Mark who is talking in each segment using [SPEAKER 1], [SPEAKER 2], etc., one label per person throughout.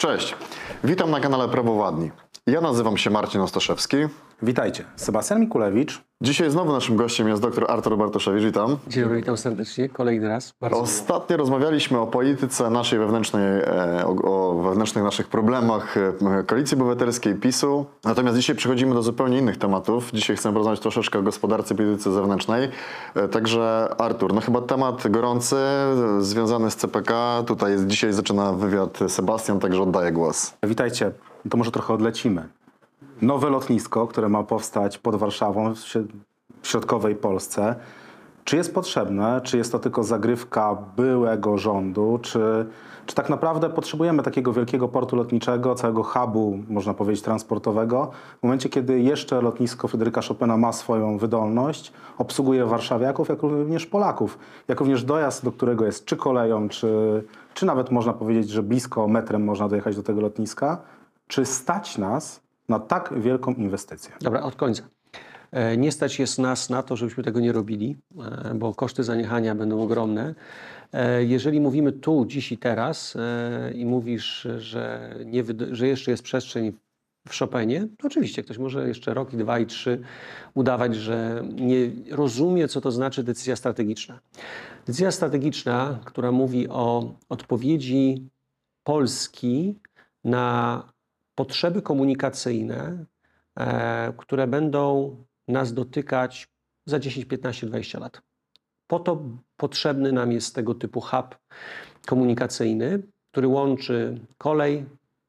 [SPEAKER 1] Cześć, witam na kanale Prawo Władni. Ja nazywam się Marcin Ostaszewski.
[SPEAKER 2] Witajcie, Sebastian Mikulewicz.
[SPEAKER 1] Dzisiaj znowu naszym gościem jest dr Artur Bartoszewicz, witam.
[SPEAKER 3] Dzień dobry, witam serdecznie, kolejny raz. Bardzo miło.
[SPEAKER 1] Ostatnio rozmawialiśmy o polityce naszej wewnętrznej, e, o, o wewnętrznych naszych problemach e, Koalicji Obywatelskiej, PiSu. Natomiast dzisiaj przechodzimy do zupełnie innych tematów. Dzisiaj chcę porozmawiać troszeczkę o gospodarce i polityce zewnętrznej. E, Także Artur, no chyba temat gorący, związany z CPK. Tutaj jest, dzisiaj zaczyna wywiad Sebastian, także oddaję głos.
[SPEAKER 2] Witajcie, to może trochę odlecimy. Nowe lotnisko, które ma powstać pod Warszawą w środ- w środkowej Polsce. Czy jest potrzebne? Czy jest to tylko zagrywka byłego rządu? Czy, czy tak naprawdę potrzebujemy takiego wielkiego portu lotniczego, całego hubu, można powiedzieć, transportowego, w momencie, kiedy jeszcze lotnisko Fryderyka Chopina ma swoją wydolność, obsługuje warszawiaków, jak również Polaków, jak również dojazd, do którego jest czy koleją, czy, czy nawet można powiedzieć, że blisko metrem można dojechać do tego lotniska. Czy stać nas na tak wielką inwestycję?
[SPEAKER 3] Dobra, od końca. E, Nie stać jest nas na to, żebyśmy tego nie robili, e, bo koszty zaniechania będą ogromne. E, Jeżeli mówimy tu, dziś i teraz i mówisz, że, nie, że jeszcze jest przestrzeń w Chopinie, to oczywiście ktoś może jeszcze rok, i dwa i trzy udawać, że nie rozumie, co to znaczy decyzja strategiczna. Decyzja strategiczna, która mówi o odpowiedzi Polski na potrzeby komunikacyjne, e, które będą nas dotykać za 10, 15, 20 lat. Po to potrzebny nam jest tego typu hub komunikacyjny, który łączy kolej,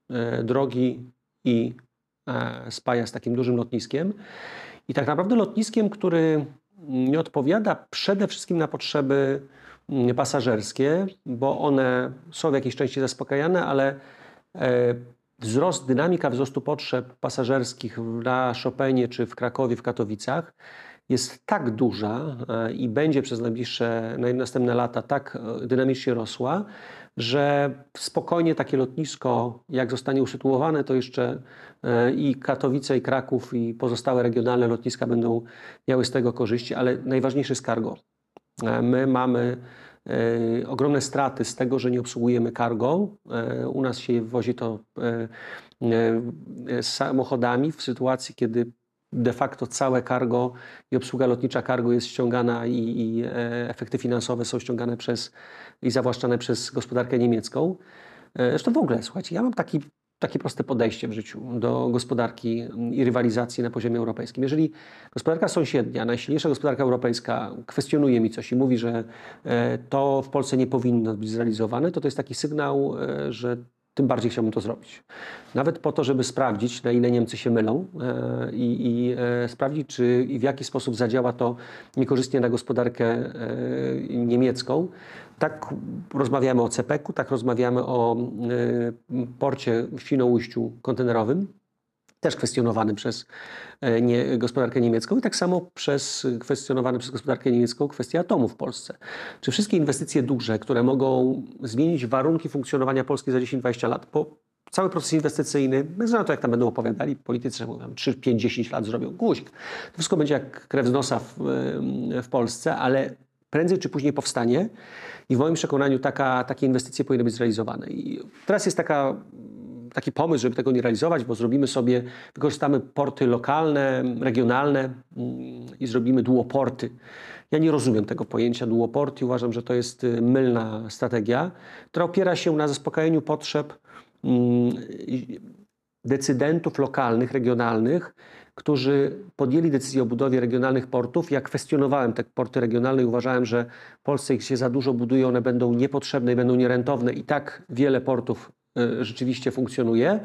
[SPEAKER 3] e, drogi i e, spaja z takim dużym lotniskiem. I tak naprawdę lotniskiem, który nie odpowiada przede wszystkim na potrzeby pasażerskie, bo one są w jakiejś części zaspokajane, ale wzrost, dynamika wzrostu potrzeb pasażerskich na Chopinie czy w Krakowie, w Katowicach jest tak duża e, i będzie przez najbliższe, naj- następne lata tak e, dynamicznie rosła, że spokojnie takie lotnisko, jak zostanie usytuowane, to jeszcze e, i Katowice, i Kraków, i pozostałe regionalne lotniska będą miały z tego korzyści, ale najważniejsze jest cargo. My mamy ogromne straty z tego, że nie obsługujemy cargo. E, U nas się wozi to e, e, samochodami w sytuacji, kiedy de facto całe cargo i obsługa lotnicza cargo jest ściągana i, i e, efekty finansowe są ściągane przez i zawłaszczane przez gospodarkę niemiecką. E, Zresztą w ogóle, słuchajcie, ja mam taki, takie proste podejście w życiu do gospodarki i rywalizacji na poziomie europejskim. Jeżeli gospodarka sąsiednia, najsilniejsza gospodarka europejska kwestionuje mi coś i mówi, że e, to w Polsce nie powinno być zrealizowane, to to jest taki sygnał, e, że tym bardziej chciałbym to zrobić. Nawet po to, żeby sprawdzić, na ile Niemcy się mylą e, i, e, sprawdzić, czy i w jaki sposób zadziała to niekorzystnie na gospodarkę e, niemiecką. Tak rozmawiamy o CPK-u, tak rozmawiamy o porcie w Świnoujściu kontenerowym, też kwestionowany przez e, nie, gospodarkę niemiecką i tak samo przez kwestionowany przez gospodarkę niemiecką kwestię atomu w Polsce. Czy wszystkie inwestycje duże, które mogą zmienić warunki funkcjonowania Polski za 10-20 lat, bo cały proces inwestycyjny, bez na to, jak tam będą opowiadali politycy, że mówią 3, 5, 10 lat zrobią guzik. To wszystko będzie jak krew z nosa w, w Polsce, ale prędzej czy później powstanie i w moim przekonaniu taka, takie inwestycje powinny być zrealizowane. I teraz jest taka taki pomysł, żeby tego nie realizować, bo zrobimy sobie, wykorzystamy porty lokalne, regionalne mm, i zrobimy duoporty. Ja nie rozumiem tego pojęcia duoporty. Uważam, że to jest y, mylna strategia, która opiera się na zaspokajaniu potrzeb mm, i- decydentów lokalnych, regionalnych, którzy podjęli decyzję o budowie regionalnych portów. Ja kwestionowałem te porty regionalne i uważałem, że w Polsce ich się za dużo buduje, one będą niepotrzebne i będą nierentowne. I tak wiele portów rzeczywiście funkcjonuje.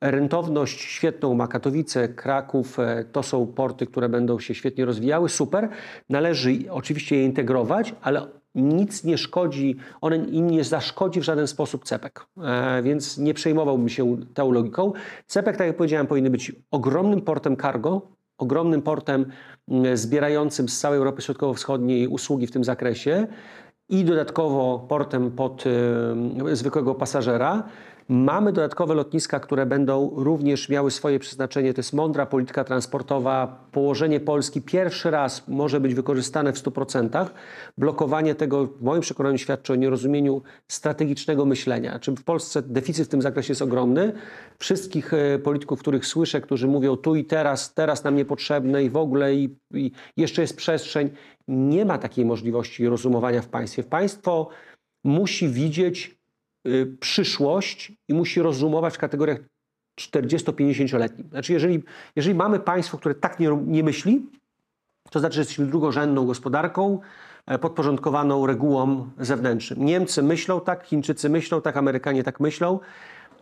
[SPEAKER 3] Rentowność świetną ma Katowice, Kraków, e, to są porty, które będą się świetnie rozwijały, super. Należy oczywiście je integrować, ale nic nie szkodzi, one im nie zaszkodzi w żaden sposób CEPEK, e, więc nie przejmowałbym się tą logiką. CEPEK, tak jak powiedziałem, powinien być ogromnym portem cargo, ogromnym portem mm, zbierającym z całej Europy Środkowo-Wschodniej usługi w tym zakresie i dodatkowo portem pod zwykłego pasażera. Mamy dodatkowe lotniska, które będą również miały swoje przeznaczenie. To jest mądra polityka transportowa. Położenie Polski pierwszy raz może być wykorzystane w 100%. Blokowanie tego, w moim przekonaniu, świadczy o nierozumieniu strategicznego myślenia. Czym w Polsce deficyt w tym zakresie jest ogromny. Wszystkich e, polityków, których słyszę, którzy mówią tu i teraz, teraz nam niepotrzebne i w ogóle i, i jeszcze jest przestrzeń. Nie ma takiej możliwości rozumowania w państwie. Państwo musi widzieć przyszłość i musi rozumować w kategoriach 40-50-letnim. Znaczy, jeżeli, jeżeli mamy państwo, które tak nie, nie myśli, to znaczy, że jesteśmy drugorzędną gospodarką e, podporządkowaną regułom zewnętrznym. Niemcy myślą tak, Chińczycy myślą tak, Amerykanie tak myślą.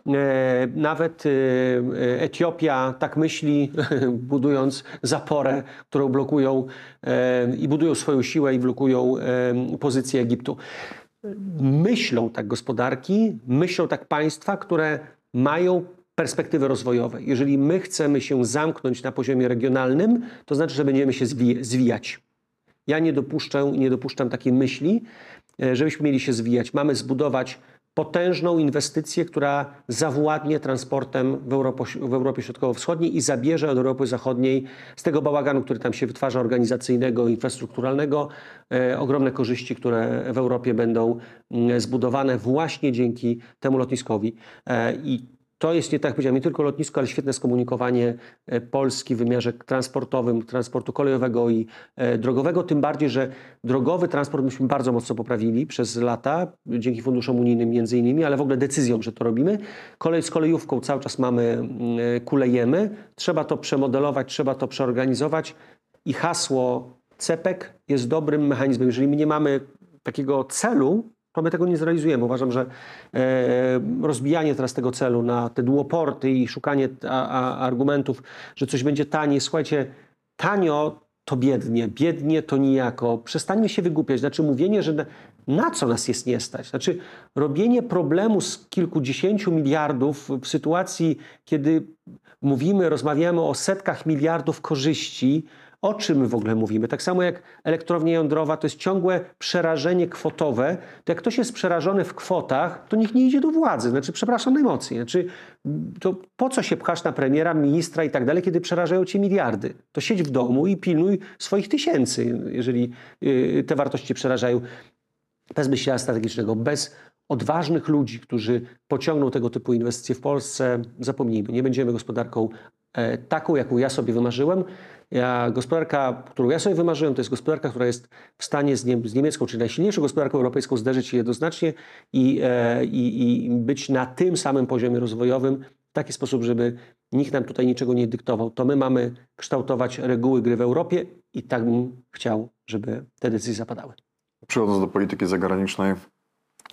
[SPEAKER 3] E, Nawet e, Etiopia tak myśli, budując zaporę, którą blokują e, i budują swoją siłę i blokują pozycję Egiptu. Myślą tak gospodarki, myślą tak państwa, które mają perspektywy rozwojowe. Jeżeli my chcemy się zamknąć na poziomie regionalnym, to znaczy, że będziemy się zwi- zwijać. Ja nie dopuszczę, nie dopuszczam takiej myśli, e, żebyśmy mieli się zwijać. Mamy zbudować potężną inwestycję, która zawładnie transportem w, w Europie Środkowo-Wschodniej i zabierze od Europy Zachodniej z tego bałaganu, który tam się wytwarza organizacyjnego, infrastrukturalnego, e, ogromne korzyści, które w Europie będą mm, zbudowane właśnie dzięki temu lotniskowi. E, I to jest nie tak powiedziałem, nie tylko lotnisko, ale świetne skomunikowanie e, Polski w wymiarze transportowym, transportu kolejowego i e, drogowego. Tym bardziej, że drogowy transport myśmy bardzo mocno poprawili przez lata, dzięki funduszom unijnym między innymi, ale w ogóle decyzją, że to robimy. Kolej z kolejówką cały czas mamy, e, kulejemy. Trzeba to przemodelować, trzeba to przeorganizować i hasło CEPEK jest dobrym mechanizmem. Jeżeli my nie mamy takiego celu, to my tego nie zrealizujemy. Uważam, że e, rozbijanie teraz tego celu na te duoporty i szukanie a, a, argumentów, że coś będzie taniej. Słuchajcie, tanio to biednie, biednie to nijako. Przestańmy się wygłupiać. Znaczy mówienie, że na, na co nas jest nie stać? Znaczy robienie problemu z kilkudziesięciu miliardów w sytuacji, kiedy mówimy, rozmawiamy o setkach miliardów korzyści, o czym w ogóle mówimy? Tak samo jak elektrownia jądrowa, to jest ciągłe przerażenie kwotowe. To jak ktoś jest przerażony w kwotach, to niech nie idzie do władzy. Znaczy, przepraszam najmocniej. Znaczy, to po co się pchasz na premiera, ministra i tak dalej, kiedy przerażają cię miliardy? To siedź w domu i pilnuj swoich tysięcy, jeżeli yy, te wartości przerażają. Bez myślenia strategicznego, bez odważnych ludzi, którzy pociągną tego typu inwestycje w Polsce, zapomnijmy, nie będziemy gospodarką e, taką, jaką ja sobie wymarzyłem. Ja, gospodarka, którą ja sobie wymarzyłem, to jest gospodarka, która jest w stanie z, nie, z niemiecką, czyli najsilniejszą gospodarką europejską, zderzyć się jednoznacznie i, e, i, i być na tym samym poziomie rozwojowym w taki sposób, żeby nikt nam tutaj niczego nie dyktował. To my mamy kształtować reguły gry w Europie i tak bym chciał, żeby te decyzje zapadały.
[SPEAKER 1] Przechodząc do polityki zagranicznej,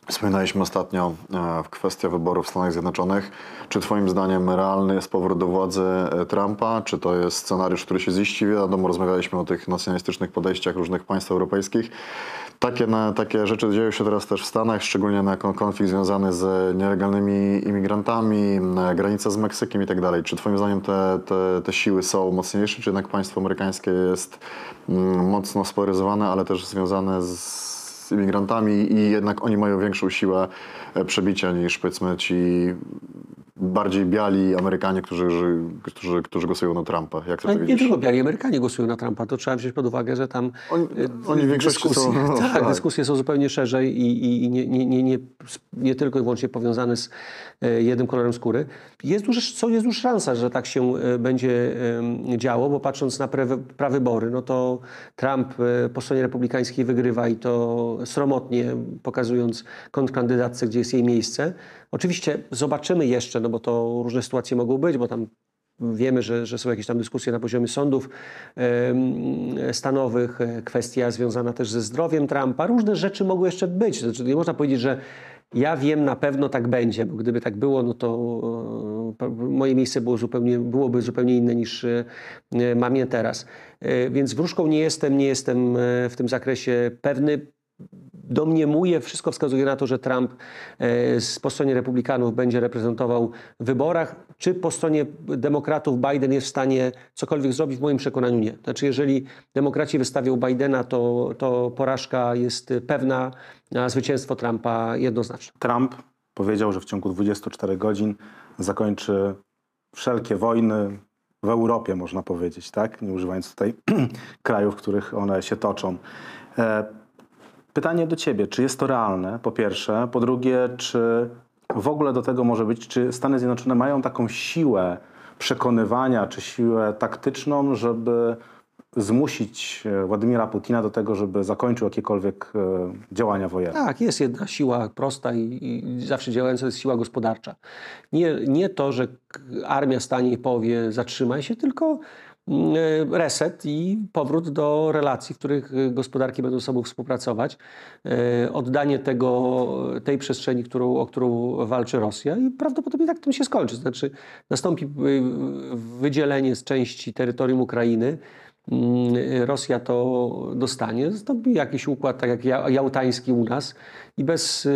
[SPEAKER 1] Wspominaliśmy ostatnio e, w kwestii wyborów w Stanach Zjednoczonych. Czy Twoim zdaniem realny jest powrót do władzy e, Trumpa? Czy to jest scenariusz, który się ziści? Wiadomo, rozmawialiśmy o tych nacjonalistycznych podejściach różnych państw europejskich. Takie, na, takie rzeczy dzieją się teraz też w Stanach, szczególnie na konflikt związany z nielegalnymi imigrantami, granica z Meksykiem i tak dalej. Czy Twoim zdaniem te, te, te siły są mocniejsze, czy jednak państwo amerykańskie jest mm, mocno spolaryzowane, ale też związane z z imigrantami i jednak oni mają większą siłę e, przebicia niż powiedzmy ci bardziej biali Amerykanie, którzy, którzy, którzy głosują na Trumpa. Jak to ty
[SPEAKER 3] nie tylko biali Amerykanie głosują na Trumpa, to trzeba wziąć pod uwagę, że tam
[SPEAKER 1] Oni-
[SPEAKER 3] e,
[SPEAKER 1] oni w większości
[SPEAKER 3] dyskusje,
[SPEAKER 1] są- no,
[SPEAKER 3] tak,
[SPEAKER 1] tak.
[SPEAKER 3] dyskusje są zupełnie szerzej i, i, nie, nie, nie, nie, nie tylko i wyłącznie powiązane z e, jednym kolorem skóry. Jest duża, co- jest duża szansa, że tak się e, będzie działo, bo patrząc na pre, prawybory, no to Trump po stronie republikańskiej wygrywa i to sromotnie, pokazując kontrkandydatce, gdzie jest jej miejsce. Oczywiście zobaczymy jeszcze, no bo to różne sytuacje mogą być, bo tam Wiemy, że, że są jakieś tam dyskusje na poziomie sądów stanowych, e, kwestia związana też ze zdrowiem Trumpa. Różne rzeczy mogły jeszcze być. Znaczy, nie można powiedzieć, że ja wiem na pewno tak będzie, bo gdyby tak było, no to e, moje miejsce było zupełnie, byłoby zupełnie inne niż e, mam je teraz. Więc wróżką nie jestem, nie jestem w tym zakresie pewny domniemuję, wszystko wskazuje na to, że Trump e, z- po stronie republikanów będzie reprezentował w wyborach. Czy po stronie demokratów Biden jest w stanie cokolwiek zrobić? W moim przekonaniu nie. Znaczy, jeżeli demokraci wystawią Bidena, to, to porażka jest pewna, a zwycięstwo Trumpa jednoznaczne.
[SPEAKER 2] Trump powiedział, że w ciągu 24 godzin zakończy wszelkie wojny w Europie, można powiedzieć, tak? Nie używając tutaj krajów, w których one się toczą. E, Pytanie do Ciebie, czy jest to realne, po pierwsze? Po drugie, czy w ogóle do tego może być, czy Stany Zjednoczone mają taką siłę przekonywania, czy siłę taktyczną, żeby zmusić e, Władimira Putina do tego, żeby zakończył jakiekolwiek e, działania wojenne?
[SPEAKER 3] Tak, jest jedna siła prosta i, i zawsze działająca, jest siła gospodarcza. Nie, nie to, że armia stanie i powie zatrzymaj się, tylko reset i powrót do relacji, w których e, gospodarki będą ze sobą współpracować. E, Oddanie tego, tej przestrzeni, którą, o którą walczy Rosja i prawdopodobnie tak to się skończy. Znaczy nastąpi e, wydzielenie z części terytorium Ukrainy, Mm, Rosja to dostanie, nastąpi jakiś układ, tak jak ja- jałtański u nas i bez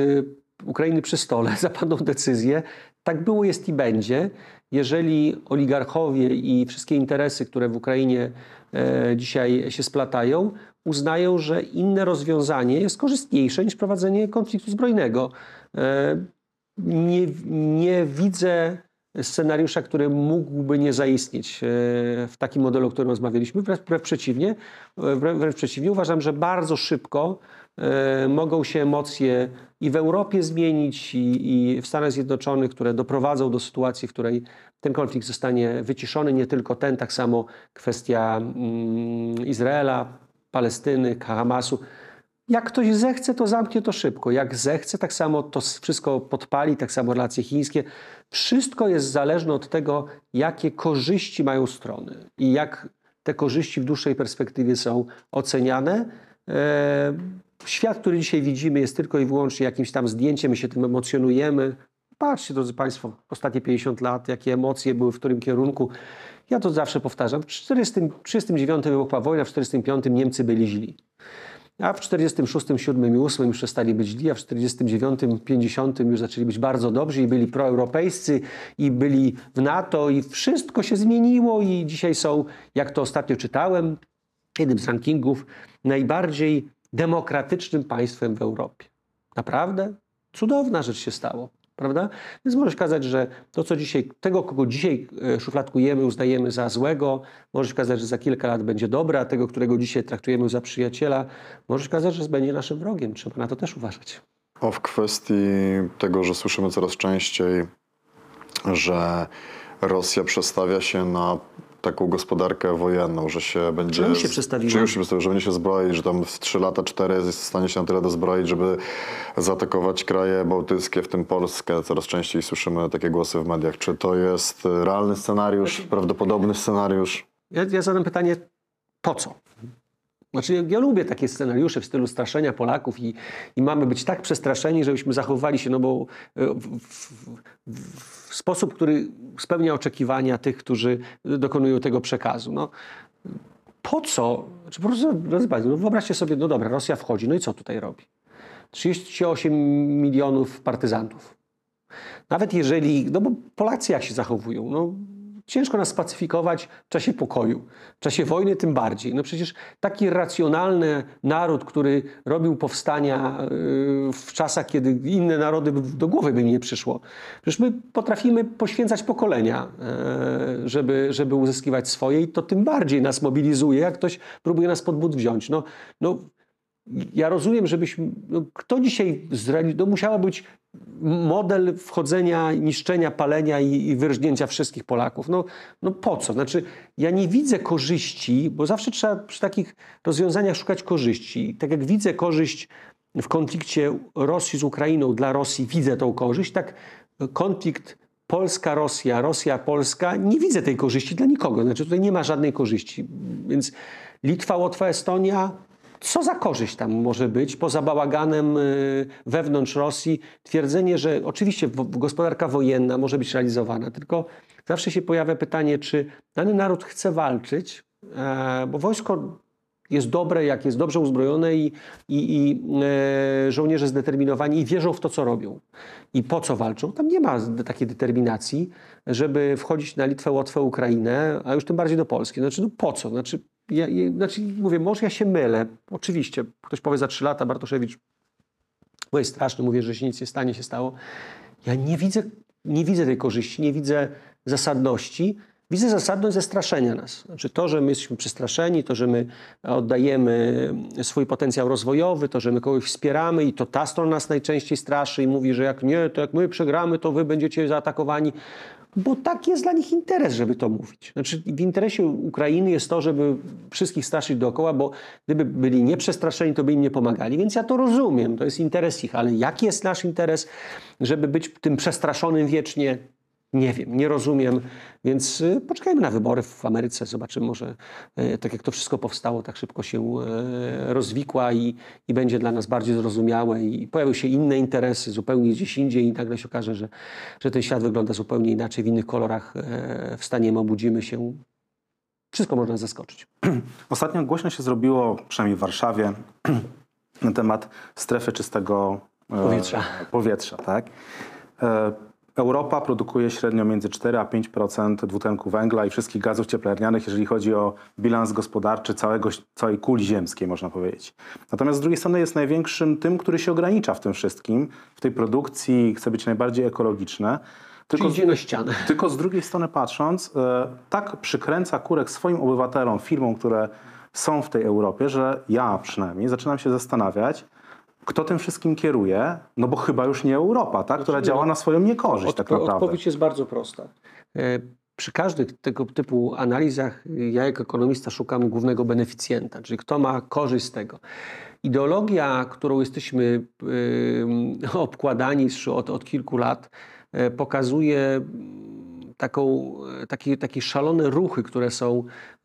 [SPEAKER 3] Ukrainy przy stole zapadną decyzje. Tak było, jest i będzie. Jeżeli oligarchowie i wszystkie interesy, które w Ukrainie e, dzisiaj się splatają, uznają, że inne rozwiązanie jest korzystniejsze niż prowadzenie konfliktu zbrojnego. E, nie, nie widzę scenariusza, który mógłby nie zaistnieć e, w takim modelu, o którym rozmawialiśmy. Wręcz, przeciwnie, wręcz, przeciwnie, uważam, że bardzo szybko mogą się emocje i w Europie zmienić, i, i w Stanach Zjednoczonych, które doprowadzą do sytuacji, w której ten konflikt zostanie wyciszony. Nie tylko ten, tak samo kwestia mm, Izraela, Palestyny, Hamasu. Jak ktoś zechce, to zamknie to szybko. Jak zechce, tak samo to wszystko podpali, tak samo relacje chińskie. Wszystko jest zależne od tego, jakie korzyści mają strony i jak te korzyści w dłuższej perspektywie są oceniane. Świat, który dzisiaj widzimy, jest tylko i wyłącznie jakimś tam zdjęciem, my się tym emocjonujemy. Patrzcie, drodzy Państwo, ostatnie 50 lat, jakie emocje były w którym kierunku. Ja to zawsze powtarzam. W 1939 wybuchła wojna, w 1945 Niemcy byli źli. A w 46, 7 i 8 już przestali być źli, a w 49, 50 już zaczęli być bardzo dobrzy i byli proeuropejscy i byli w NATO i wszystko się zmieniło i dzisiaj są, jak to ostatnio czytałem, jednym z rankingów najbardziej demokratycznym państwem w Europie. Naprawdę cudowna rzecz się stało. Prawda? Więc możesz kazać, że to, co dzisiaj, tego, kogo dzisiaj e, szufladkujemy, uznajemy za złego, możesz kazać, że za kilka lat będzie dobra, tego, którego dzisiaj traktujemy za przyjaciela, możesz kazać, że będzie naszym wrogiem. Trzeba na to też uważać.
[SPEAKER 1] O, w kwestii tego, że słyszymy coraz częściej, że Rosja przestawia się na taką gospodarkę wojenną, że się będzie...
[SPEAKER 3] Czy już się przestawiła?
[SPEAKER 1] Czy już się przestawiła, że będzie się zbroić, że tam w 3 lata, 4 jest w stanie się na tyle dozbroić, żeby zaatakować kraje bałtyckie, w tym Polskę. Coraz częściej słyszymy takie głosy w mediach. Czy to jest realny scenariusz, prawdopodobny scenariusz?
[SPEAKER 3] Ja, ja zadam pytanie, po co? Znaczy, ja, lubię takie scenariusze w stylu straszenia Polaków i, i mamy być tak przestraszeni, żebyśmy zachowywali się, no bo e, w, w, w, sposób, który spełnia oczekiwania tych, którzy dokonują tego przekazu. No, po co? Znaczy, po prostu, no wyobraźcie sobie, no dobra, Rosja wchodzi, no i co tutaj robi? 38 milionów partyzantów. Nawet jeżeli, no bo Polacy jak się zachowują? No, ciężko nas spacyfikować w czasie pokoju. W czasie wojny tym bardziej. No przecież taki racjonalny naród, który robił powstania yy, w czasach, kiedy inne narody do głowy by mi nie przyszło. Przecież my potrafimy poświęcać pokolenia, yy, żeby, żeby uzyskiwać swoje i to tym bardziej nas mobilizuje, jak ktoś próbuje nas pod but wziąć. No, no, ja rozumiem, żebyśmy. No, kto dzisiaj zrealizował? No, musiała być model wchodzenia, niszczenia, palenia i, i wyrżnięcia wszystkich Polaków. No, no po co? Znaczy, ja nie widzę korzyści, bo zawsze trzeba przy takich rozwiązaniach szukać korzyści. Tak jak widzę korzyść w konflikcie Rosji z Ukrainą, dla Rosji widzę tą korzyść, tak konflikt Polska-Rosja, Rosja-Polska, nie widzę tej korzyści dla nikogo. Znaczy tutaj nie ma żadnej korzyści. Więc Litwa, Łotwa, Estonia, co za korzyść tam może być poza bałaganem y, wewnątrz Rosji? Twierdzenie, że oczywiście gospodarka wojenna może być realizowana, tylko zawsze się pojawia pytanie, czy dany naród chce walczyć, e, bo wojsko jest dobre, jak jest dobrze uzbrojone i, i, i e, żołnierze zdeterminowani i wierzą w to, co robią. I po co walczą? Tam nie ma takiej determinacji, żeby wchodzić na Litwę, Łotwę, Ukrainę, a już tym bardziej do Polski. Znaczy, no po co? Znaczy, ja, ja, znaczy mówię, może ja się mylę. Oczywiście, ktoś powie za trzy lata, Bartoszewicz Bo jest straszne, mówię, że się nic nie stanie, się stało. Ja nie widzę, nie widzę tej korzyści, nie widzę zasadności. Widzę zasadność zastraszenia nas. Znaczy to, że my jesteśmy przestraszeni, to, że my oddajemy swój potencjał rozwojowy, to, że my kogoś wspieramy i to ta strona nas najczęściej straszy i mówi, że jak nie, to jak my przegramy, to wy będziecie zaatakowani. Bo tak jest dla nich interes, żeby to mówić. Znaczy w interesie Ukrainy jest to, żeby wszystkich straszyć dookoła, bo gdyby byli nieprzestraszeni, to by im nie pomagali. Więc ja to rozumiem, to jest interes ich, ale jaki jest nasz interes, żeby być tym przestraszonym wiecznie? Nie wiem, nie rozumiem, więc y, poczekajmy na wybory w Ameryce, zobaczymy może, y, tak jak to wszystko powstało, tak szybko się y, rozwikła i, i będzie dla nas bardziej zrozumiałe i pojawią się inne interesy zupełnie gdzieś indziej i nagle się okaże, że, że ten świat wygląda zupełnie inaczej, w innych kolorach wstaniemy, obudzimy się. Wszystko można zaskoczyć.
[SPEAKER 2] Ostatnio głośno się zrobiło, przynajmniej w Warszawie, na temat strefy czystego e,
[SPEAKER 3] Powietrza.
[SPEAKER 2] powietrza tak? Europa produkuje średnio między 4 a 5% dwutlenku węgla i wszystkich gazów cieplarnianych, jeżeli chodzi o bilans gospodarczy całego, całej kuli ziemskiej, można powiedzieć. Natomiast z drugiej strony jest największym tym, który się ogranicza w tym wszystkim, w tej produkcji, chce być najbardziej ekologiczne.
[SPEAKER 3] Tylko, idzie na ścianę.
[SPEAKER 2] Tylko z drugiej strony patrząc, e, tak przykręca kurek swoim obywatelom, firmom, które są w tej Europie, że ja przynajmniej zaczynam się zastanawiać, kto tym wszystkim kieruje? No bo chyba już nie Europa, tak? która działa na swoją niekorzyść
[SPEAKER 3] Od,
[SPEAKER 2] tak naprawdę.
[SPEAKER 3] Odpowiedź jest bardzo prosta. E, przy każdych tego typu analizach ja jako ekonomista szukam głównego beneficjenta, czyli kto ma korzyść z tego. Ideologia, którą jesteśmy obkładani od, od kilku lat, yy, pokazuje taką, takie, takie szalone ruchy, które są e,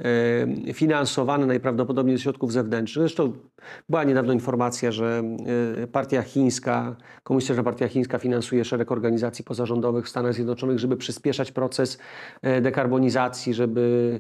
[SPEAKER 3] finansowane najprawdopodobniej ze środków zewnętrznych. Zresztą była niedawno informacja, że e, partia chińska, komunistyczna partia chińska finansuje szereg organizacji pozarządowych w Stanach Zjednoczonych, żeby przyspieszać proces e, dekarbonizacji, żeby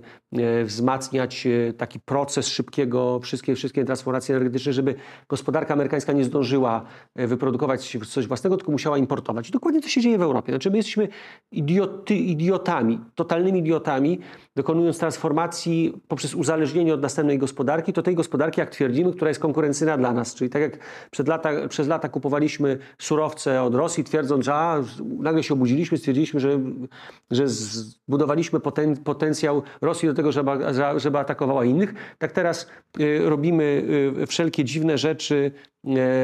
[SPEAKER 3] wzmacniać taki proces szybkiego, wszystkie, wszystkie transformacji energetycznej, żeby gospodarka amerykańska nie zdążyła wyprodukować coś własnego, tylko musiała importować. I dokładnie to się dzieje w Europie. Znaczy my jesteśmy idioty, idiotami, totalnymi idiotami, dokonując transformacji poprzez uzależnienie od następnej gospodarki, to tej gospodarki, jak twierdzimy, która jest konkurencyjna dla nas. Czyli tak jak przed lata, przez lata kupowaliśmy surowce od Rosji, twierdząc, że a, nagle się obudziliśmy, stwierdziliśmy, że, że zbudowaliśmy poten, potencjał Rosji do tego, żeby, żeby atakowała innych, tak teraz y, robimy y, wszelkie dziwne rzeczy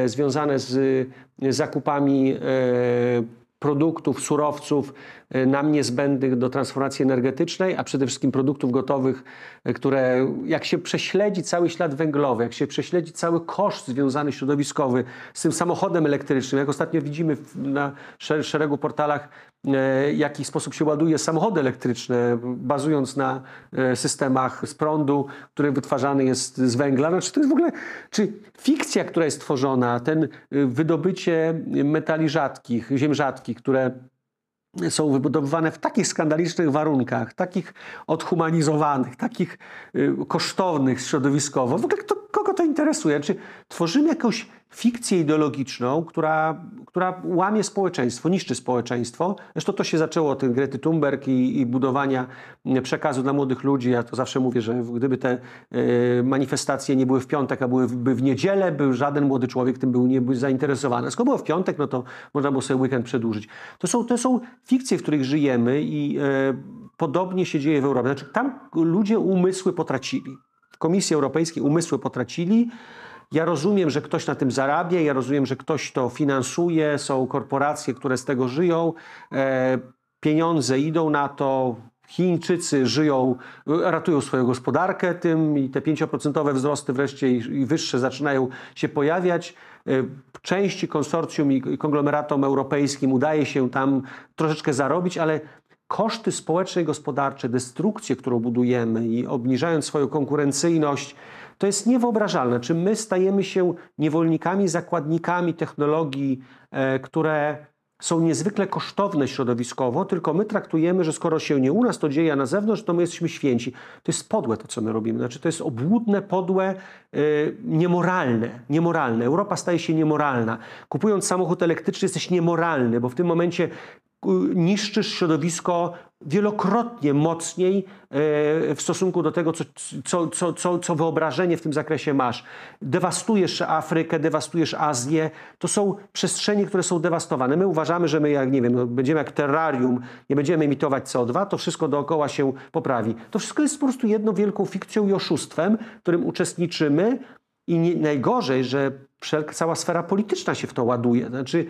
[SPEAKER 3] y, związane z zakupami y, produktów, surowców nam niezbędnych do transformacji energetycznej, a przede wszystkim produktów gotowych, e, które jak się prześledzi cały ślad węglowy, jak się prześledzi cały koszt związany środowiskowy z tym samochodem elektrycznym, jak ostatnio widzimy na szeregu portalach, w e, jaki sposób się ładuje samochody elektryczne, bazując na systemach z prądu, który wytwarzany jest z węgla. Znaczy to jest w ogóle, czy fikcja, która jest tworzona, ten wydobycie metali rzadkich, ziem rzadkich, które są wybudowywane w takich skandalicznych warunkach, takich odhumanizowanych, takich y, kosztownych środowiskowo. W ogóle kogo to interesuje? Czy tworzymy jakąś fikcję ideologiczną, która, która łamie społeczeństwo, niszczy społeczeństwo. Zresztą to się zaczęło od Grety Thunberg i, i budowania przekazu dla młodych ludzi. Ja to zawsze mówię, że gdyby te y, manifestacje nie były w piątek, a byłyby w niedzielę, by żaden młody człowiek tym był nie był zainteresowany. Skoro było w piątek, no to można było sobie weekend przedłużyć. To są, to są fikcje, w których żyjemy i y, podobnie się dzieje w Europie. Znaczy, tam ludzie umysły potracili. W Komisji Europejskiej umysły potracili. Ja rozumiem, że ktoś na tym zarabia, ja rozumiem, że ktoś to finansuje, są korporacje, które z tego żyją, e, pieniądze idą na to, Chińczycy żyją, ratują swoją gospodarkę tym i te 5% wzrosty wreszcie i wyższe zaczynają się pojawiać. E, części konsorcjum i konglomeratom europejskim udaje się tam troszeczkę zarobić, ale koszty społeczne i gospodarcze, destrukcję, którą budujemy i obniżając swoją konkurencyjność, to jest niewyobrażalne. Czy my stajemy się niewolnikami, zakładnikami technologii, e, które są niezwykle kosztowne środowiskowo, tylko my traktujemy, że skoro się nie u nas to dzieje, a na zewnątrz, to my jesteśmy święci. To jest podłe to, co my robimy. Znaczy, to jest obłudne, podłe, yy, niemoralne. niemoralne. Europa staje się niemoralna. Kupując samochód elektryczny jesteś niemoralny, bo w tym momencie niszczysz środowisko wielokrotnie mocniej e, w stosunku do tego, co, co, co, co, wyobrażenie w tym zakresie masz. Dewastujesz Afrykę, dewastujesz Azję. To są przestrzenie, które są dewastowane. My uważamy, że my, jak nie wiem, no, będziemy jak terrarium, nie będziemy emitować CO2, to wszystko dookoła się poprawi. To wszystko jest po prostu jedną wielką fikcją i oszustwem, w którym uczestniczymy. I nie, najgorzej, że cała sfera polityczna się w to ładuje. Znaczy,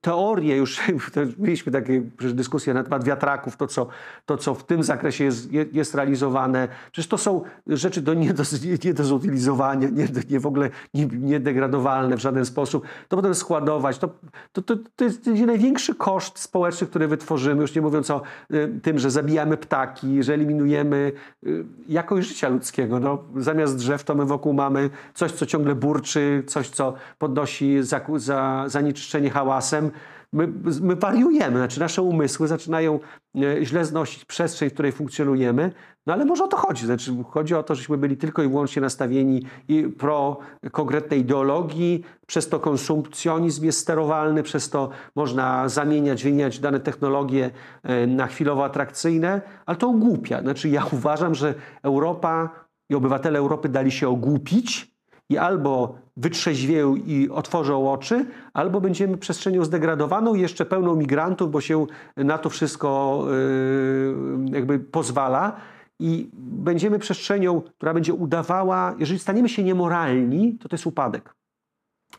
[SPEAKER 3] teorie już, mieliśmy takie dyskusje na temat wiatraków, to co, to co w tym zakresie jest, jest realizowane, przecież to są rzeczy do, nie, do, nie do zutylizowania, nie, nie w ogóle niedegradowalne nie w żaden sposób, to potem składować, to, to, to, to jest największy koszt społeczny, który wytworzymy, już nie mówiąc o y, tym, że zabijamy ptaki, że eliminujemy y, jakość życia ludzkiego. No, zamiast drzew to my wokół mamy coś, co ciągle burczy, coś, co podnosi za, za zanieczyszczenie hałasem, my, my wariujemy, znaczy nasze umysły zaczynają e, źle znosić przestrzeń, w której funkcjonujemy, no ale może o to chodzi. Znaczy, chodzi o to, żeśmy byli tylko i wyłącznie nastawieni i pro konkretnej ideologii, przez to konsumpcjonizm jest sterowalny, przez to można zamieniać, wymieniać dane technologie e, na chwilowo atrakcyjne, ale to ogłupia. Znaczy ja uważam, że Europa i obywatele Europy dali się ogłupić, i albo wytrzeźwieją i otworzą oczy, albo będziemy przestrzenią zdegradowaną, jeszcze pełną migrantów, bo się na to wszystko yy, jakby pozwala. I będziemy przestrzenią, która będzie udawała, jeżeli staniemy się niemoralni, to to jest upadek.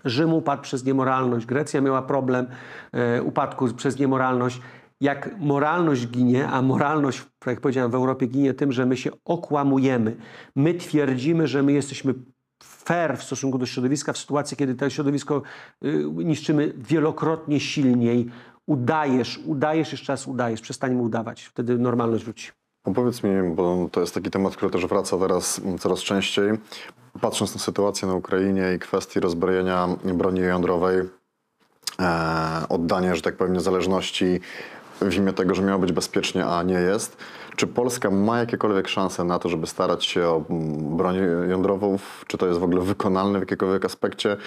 [SPEAKER 3] Rzym upadł przez niemoralność, Grecja miała problem yy, upadku przez niemoralność. Jak moralność ginie, a moralność, jak powiedziałem, w Europie ginie tym, że my się okłamujemy. My twierdzimy, że my jesteśmy fair w stosunku do środowiska w sytuacji, kiedy to środowisko y, niszczymy wielokrotnie silniej. Udajesz, udajesz, jeszcze raz udajesz, przestań mu udawać. Wtedy normalność wróci.
[SPEAKER 1] Opowiedz mi, bo to jest taki temat, który też wraca teraz coraz częściej. Patrząc na sytuację na Ukrainie i kwestii rozbrojenia broni jądrowej, e, oddanie, że tak powiem, niezależności w imię tego, że miało być bezpiecznie, a nie jest. Czy Polska ma jakiekolwiek szanse na to, żeby starać się o mm, broń jądrową? Czy to jest w ogóle wykonalne w jakiekolwiek aspekcie,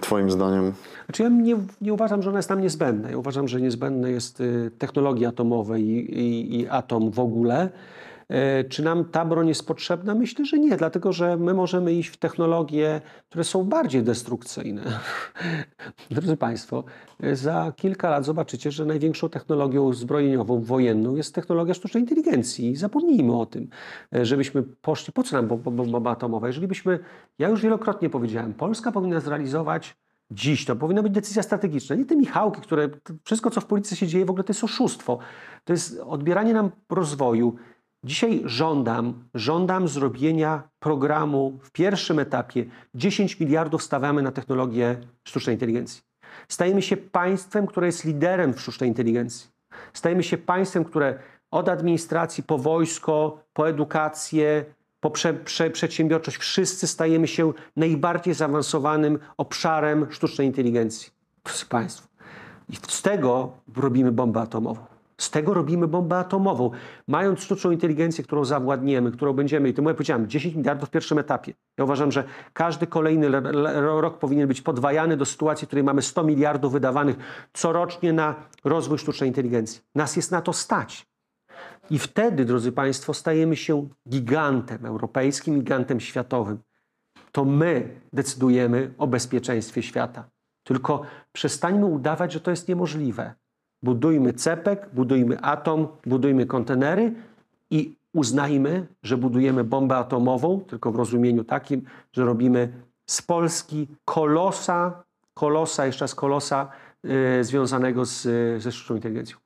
[SPEAKER 1] Twoim zdaniem?
[SPEAKER 3] Znaczy ja nie, nie uważam, że ona jest nam niezbędna. Ja uważam, że niezbędne jest y, technologia atomowa i, i, i atom w ogóle. E, czy nam ta broń jest potrzebna? Myślę, że nie, dlatego że my możemy iść w technologie, które są bardziej destrukcyjne. Drodzy Państwo, e, za kilka lat zobaczycie, że największą technologią zbrojeniową, wojenną jest technologia sztucznej inteligencji. Zapomnijmy o tym, e, żebyśmy poszli, po co nam bomba atomowa? Jeżeli byśmy, ja już wielokrotnie powiedziałem, Polska powinna zrealizować dziś. To powinna być decyzja strategiczna. Nie te Michałki, które wszystko, co w polityce się dzieje, w ogóle to jest oszustwo. To jest odbieranie nam rozwoju. Dzisiaj żądam, żądam zrobienia programu w pierwszym etapie 10 miliardów stawiamy na technologię sztucznej inteligencji. Stajemy się państwem, które jest liderem w sztucznej inteligencji. Stajemy się państwem, które od administracji po wojsko, po edukację, po prze, prze, przedsiębiorczość, wszyscy stajemy się najbardziej zaawansowanym obszarem sztucznej inteligencji. Proszę Państwa. I z tego robimy bombę atomową. Z tego robimy bombę atomową. Mając sztuczną inteligencję, którą zawładniemy, którą będziemy, i to ja powiedziałem, 10 miliardów w pierwszym etapie. Ja uważam, że każdy kolejny rok powinien być podwajany do sytuacji, w której mamy 100 miliardów wydawanych corocznie na rozwój sztucznej inteligencji. Nas jest na to stać. I wtedy, drodzy Państwo, stajemy się gigantem europejskim, gigantem światowym. To my decydujemy o bezpieczeństwie świata. Tylko przestańmy udawać, że to jest niemożliwe. Budujmy cepek, budujmy atom, budujmy kontenery i uznajmy, że budujemy bombę atomową, tylko w rozumieniu takim, że robimy z Polski kolosa, kolosa, jeszcze raz kolosa yy, związanego z, ze sztuczną inteligencją.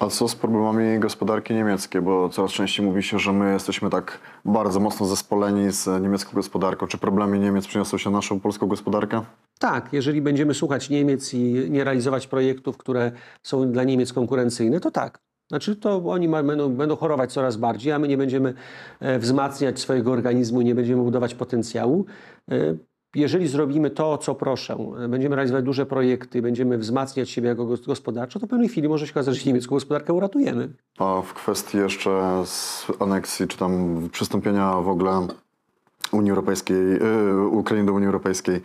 [SPEAKER 1] A co z problemami gospodarki niemieckiej? Bo coraz częściej mówi się, że my jesteśmy tak bardzo mocno zespoleni z niemiecką gospodarką. Czy problemy Niemiec przyniosą się naszą polską gospodarkę?
[SPEAKER 3] Tak, jeżeli będziemy słuchać Niemiec i nie realizować projektów, które są dla Niemiec konkurencyjne, to tak. Znaczy to oni ma, będą, będą chorować coraz bardziej, a my nie będziemy e, wzmacniać swojego organizmu, nie będziemy budować potencjału. E, jeżeli zrobimy to, co proszę, będziemy realizować duże projekty, będziemy wzmacniać siebie jako gospodarczo, to w pewnej chwili może się okazać, że niemiecką gospodarkę uratujemy.
[SPEAKER 1] A w kwestii jeszcze aneksji, czy tam przystąpienia w ogóle Unii Europejskiej, yy, Ukrainy do Unii Europejskiej,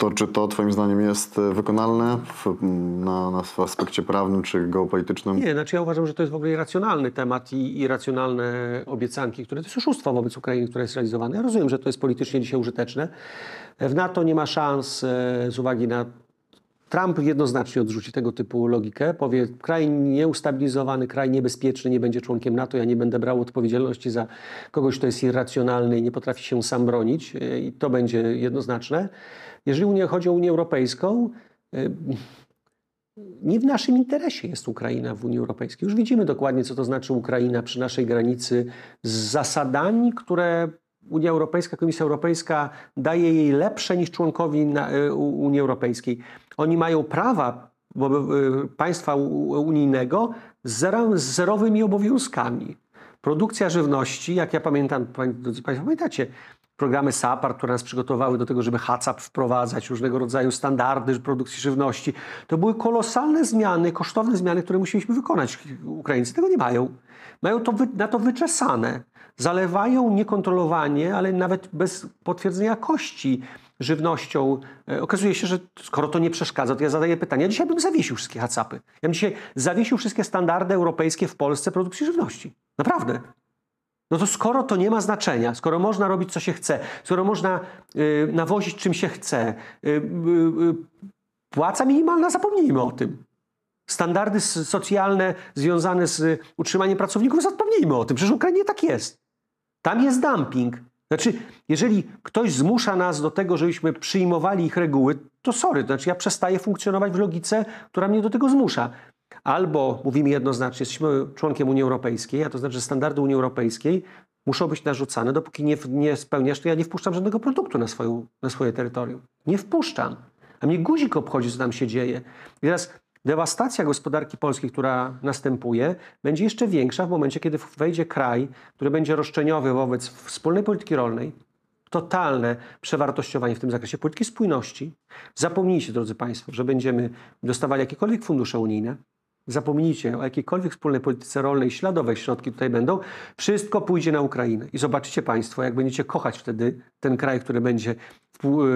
[SPEAKER 1] To czy to twoim zdaniem jest e, wykonalne w, na, na w aspekcie prawnym czy geopolitycznym?
[SPEAKER 3] Nie, znaczy ja uważam, że to jest w ogóle irracjonalny temat i irracjonalne obiecanki, które to jest oszustwo wobec Ukrainy, które jest realizowane. Ja rozumiem, że to jest politycznie dzisiaj użyteczne. W NATO nie ma szans e, z uwagi na Trump jednoznacznie odrzuci tego typu logikę. Powie, kraj nieustabilizowany, kraj niebezpieczny nie będzie członkiem NATO, ja nie będę brał odpowiedzialności za kogoś, kto jest irracjonalny i nie potrafi się sam bronić e, i to będzie jednoznaczne. Jeżeli Unia, chodzi o Unię Europejską, e, nie w naszym interesie jest Ukraina w Unii Europejskiej. Już widzimy dokładnie, co to znaczy Ukraina przy naszej granicy z zasadami, które Unia Europejska, Komisja Europejska daje jej lepsze niż członkowi y, Unii Europejskiej. Oni mają prawa y, państwa unijnego z, zero, z zerowymi obowiązkami. Produkcja żywności, jak ja pamiętam, drodzy Państwo, pamiętacie, programy SAPAR, które nas przygotowały do tego, żeby HACCP wprowadzać, różnego rodzaju standardy produkcji żywności. To były kolosalne zmiany, kosztowne zmiany, które musieliśmy wykonać. Ukraińcy tego nie mają. Mają to na to wyczesane. Zalewają niekontrolowanie, ale nawet bez potwierdzenia jakości żywnością. E, okazuje się, że skoro to nie przeszkadza, to ja zadaję pytanie. Ja dzisiaj bym zawiesił wszystkie HACCPy. Ja bym dzisiaj zawiesił wszystkie standardy europejskie w Polsce produkcji żywności. Naprawdę. No to skoro to nie ma znaczenia, skoro można robić co się chce, skoro można y, nawozić czym się chce, y, y, płaca minimalna, zapomnijmy o tym. Standardy socjalne związane z utrzymaniem pracowników, zapomnijmy o tym. Przecież w Ukrainie tak jest. Tam jest dumping. Znaczy, jeżeli ktoś zmusza nas do tego, żebyśmy przyjmowali ich reguły, to sorry, to znaczy ja przestaję funkcjonować w logice, która mnie do tego zmusza. Albo mówimy jednoznacznie, jesteśmy członkiem Unii Europejskiej, a to znaczy, że standardy Unii Europejskiej muszą być narzucane, dopóki nie, nie spełniasz, to ja nie wpuszczam żadnego produktu na, swoją, na swoje terytorium. Nie wpuszczam. A mnie guzik obchodzi, co tam się dzieje. I teraz dewastacja gospodarki polskiej, która następuje, będzie jeszcze większa w momencie, kiedy wejdzie kraj, który będzie roszczeniowy wobec wspólnej polityki rolnej, totalne przewartościowanie w tym zakresie polityki spójności. Zapomnijcie, drodzy Państwo, że będziemy dostawali jakiekolwiek fundusze unijne, Zapomnijcie o jakiejkolwiek wspólnej polityce rolnej, śladowe środki tutaj będą. Wszystko pójdzie na Ukrainę. I zobaczycie Państwo, jak będziecie kochać wtedy ten kraj, który będzie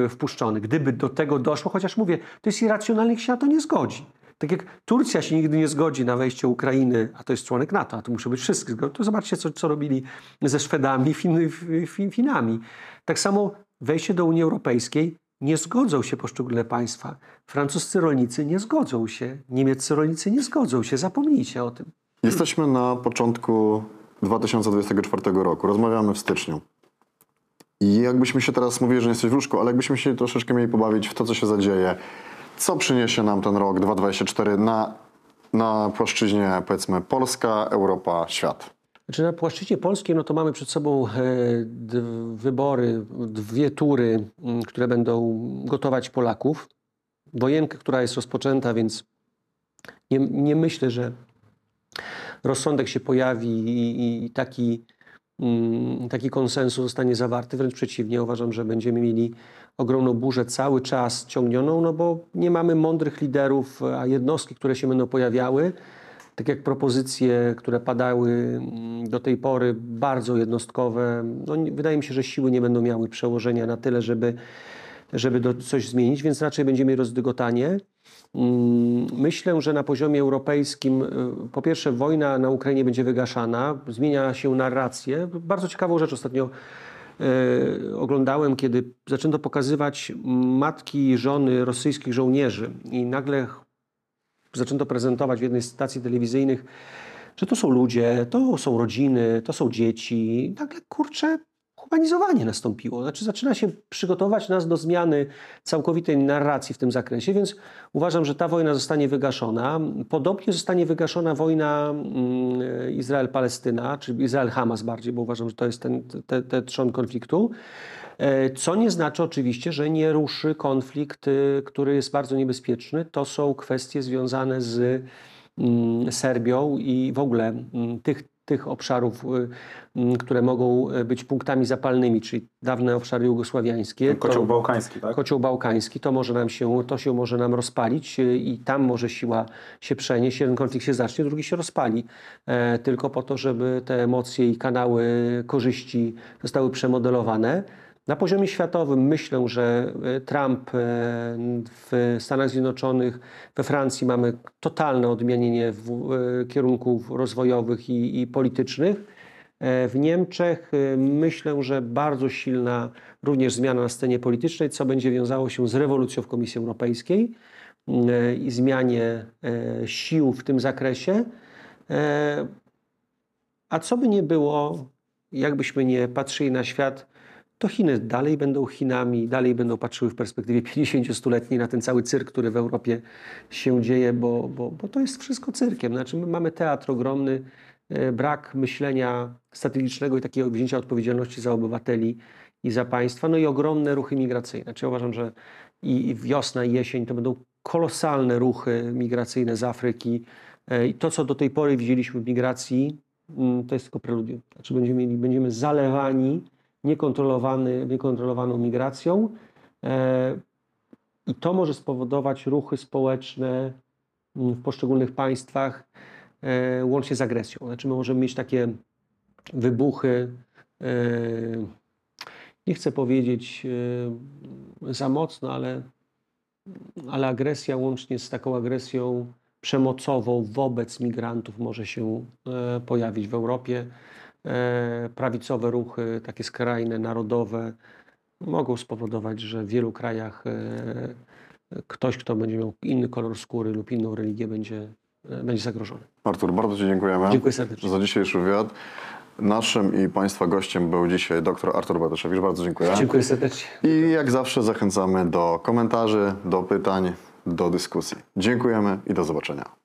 [SPEAKER 3] e, wpuszczony. Gdyby do tego doszło, chociaż mówię, to jest irracjonalne, jak się na to nie zgodzi. Tak jak Turcja się nigdy nie zgodzi na wejście Ukrainy, a to jest członek NATO, a to muszą być wszyscy to zobaczcie, co, co robili ze Szwedami, fin, fin, Finami. Tak samo wejście do Unii Europejskiej nie zgodzą się poszczególne państwa. Francuscy rolnicy nie zgodzą się, niemieccy rolnicy nie zgodzą się. Zapomnijcie o tym.
[SPEAKER 1] Jesteśmy na początku 2024 roku. Rozmawiamy w styczniu. I jakbyśmy się teraz mówili, że nie jesteś w łóżku, ale jakbyśmy się troszeczkę mieli pobawić w to, co się zadzieje, co przyniesie nam ten rok 2024 na, na płaszczyźnie, powiedzmy, Polska, Europa, świat?
[SPEAKER 3] Znaczy na płaszczyźnie polskiej no to mamy przed sobą e, wybory, dwie tury, które będą gotować Polaków. Wojenkę, która jest rozpoczęta, więc nie, nie myślę, że rozsądek się pojawi i, i taki, taki konsensus zostanie zawarty. Wręcz przeciwnie, uważam, że będziemy mieli ogromną burzę cały czas ciągnioną, no bo nie mamy mądrych liderów, a jednostki, które się będą pojawiały, tak jak propozycje, które padały mm, do tej pory, bardzo jednostkowe, no, wydaje mi się, że siły nie będą miały przełożenia na tyle, żeby, żeby coś zmienić, więc raczej będziemy rozdygotanie. Mm, myślę, że na poziomie europejskim, y, po pierwsze, wojna na Ukrainie będzie wygaszana, zmienia się narrację. Bardzo ciekawą rzecz ostatnio oglądałem, kiedy zaczęto pokazywać matki i żony rosyjskich żołnierzy i nagle zaczęto prezentować w jednej z stacji telewizyjnych, że to są ludzie, to są rodziny, to są dzieci. Nagle, kurczę, humanizowanie nastąpiło. Znaczy zaczyna się przygotować nas do zmiany całkowitej narracji w tym zakresie, więc uważam, że ta wojna zostanie wygaszona. Podobnie zostanie wygaszona wojna mm, Izrael-Palestyna, czy Izrael-Hamas bardziej, bo uważam, że to jest ten, te, te trzon konfliktu. E, co nie znaczy oczywiście, że nie ruszy konflikt, y, który jest bardzo niebezpieczny. To są kwestie związane z mm, Serbią i w ogóle mm, tych, tych obszarów, y, które mogą e, być punktami zapalnymi, czyli dawne obszary jugosławiańskie.
[SPEAKER 2] Kocioł to, bałkański, tak?
[SPEAKER 3] Kocioł bałkański, to może nam się, to się może nam rozpalić y, i tam może siła się przenieść. Jeden konflikt się zacznie, drugi się rozpali. E, tylko po to, żeby te emocje i kanały korzyści zostały przemodelowane. Na poziomie światowym myślę, że e, Trump e, w Stanach Zjednoczonych, we Francji mamy totalne odmienienie e, kierunków rozwojowych i, i politycznych. W Niemczech myślę, że bardzo silna również zmiana na scenie politycznej, co będzie wiązało się z rewolucją w Komisji Europejskiej i zmianie sił w tym zakresie. A co by nie było, jakbyśmy nie patrzyli na świat, to Chiny dalej będą Chinami, dalej będą patrzyły w perspektywie 50-stuletniej na ten cały cyrk, który w Europie się dzieje, bo, bo, bo to jest wszystko cyrkiem. Znaczy my mamy teatr ogromny, e, brak myślenia strategicznego i takiego wzięcia odpowiedzialności za obywateli i za państwa, no i ogromne ruchy migracyjne. Znaczy uważam, że i i wiosna i jesień to będą kolosalne ruchy migracyjne z Afryki. E, I to, co do tej pory widzieliśmy w migracji, mm, to jest tylko preludium. Znaczy będziemy, mieli, będziemy zalewani niekontrolowany, niekontrolowaną migracją e, i to może spowodować ruchy społeczne mm, w poszczególnych państwach, e, łącznie z agresją. Znaczy my możemy mieć takie wybuchy, e, nie chcę powiedzieć za mocno, ale, ale agresja łącznie z taką agresją przemocową wobec migrantów może się pojawić w Europie. E, Prawicowe ruchy, takie skrajne, narodowe, mogą spowodować, że w wielu krajach e, ktoś, kto będzie miał inny kolor skóry lub inną religię, będzie, e, będzie zagrożony.
[SPEAKER 1] Artur, bardzo Ci dziękujemy.
[SPEAKER 3] Dziękuję serdecznie.
[SPEAKER 1] Za dzisiejszy wywiad. Naszym i Państwa gościem był dzisiaj dr Artur Bartoszewicz. Bardzo dziękuję.
[SPEAKER 3] Dziękuję serdecznie.
[SPEAKER 1] I jak zawsze zachęcamy do komentarzy, do pytań, do dyskusji. Dziękujemy i do zobaczenia.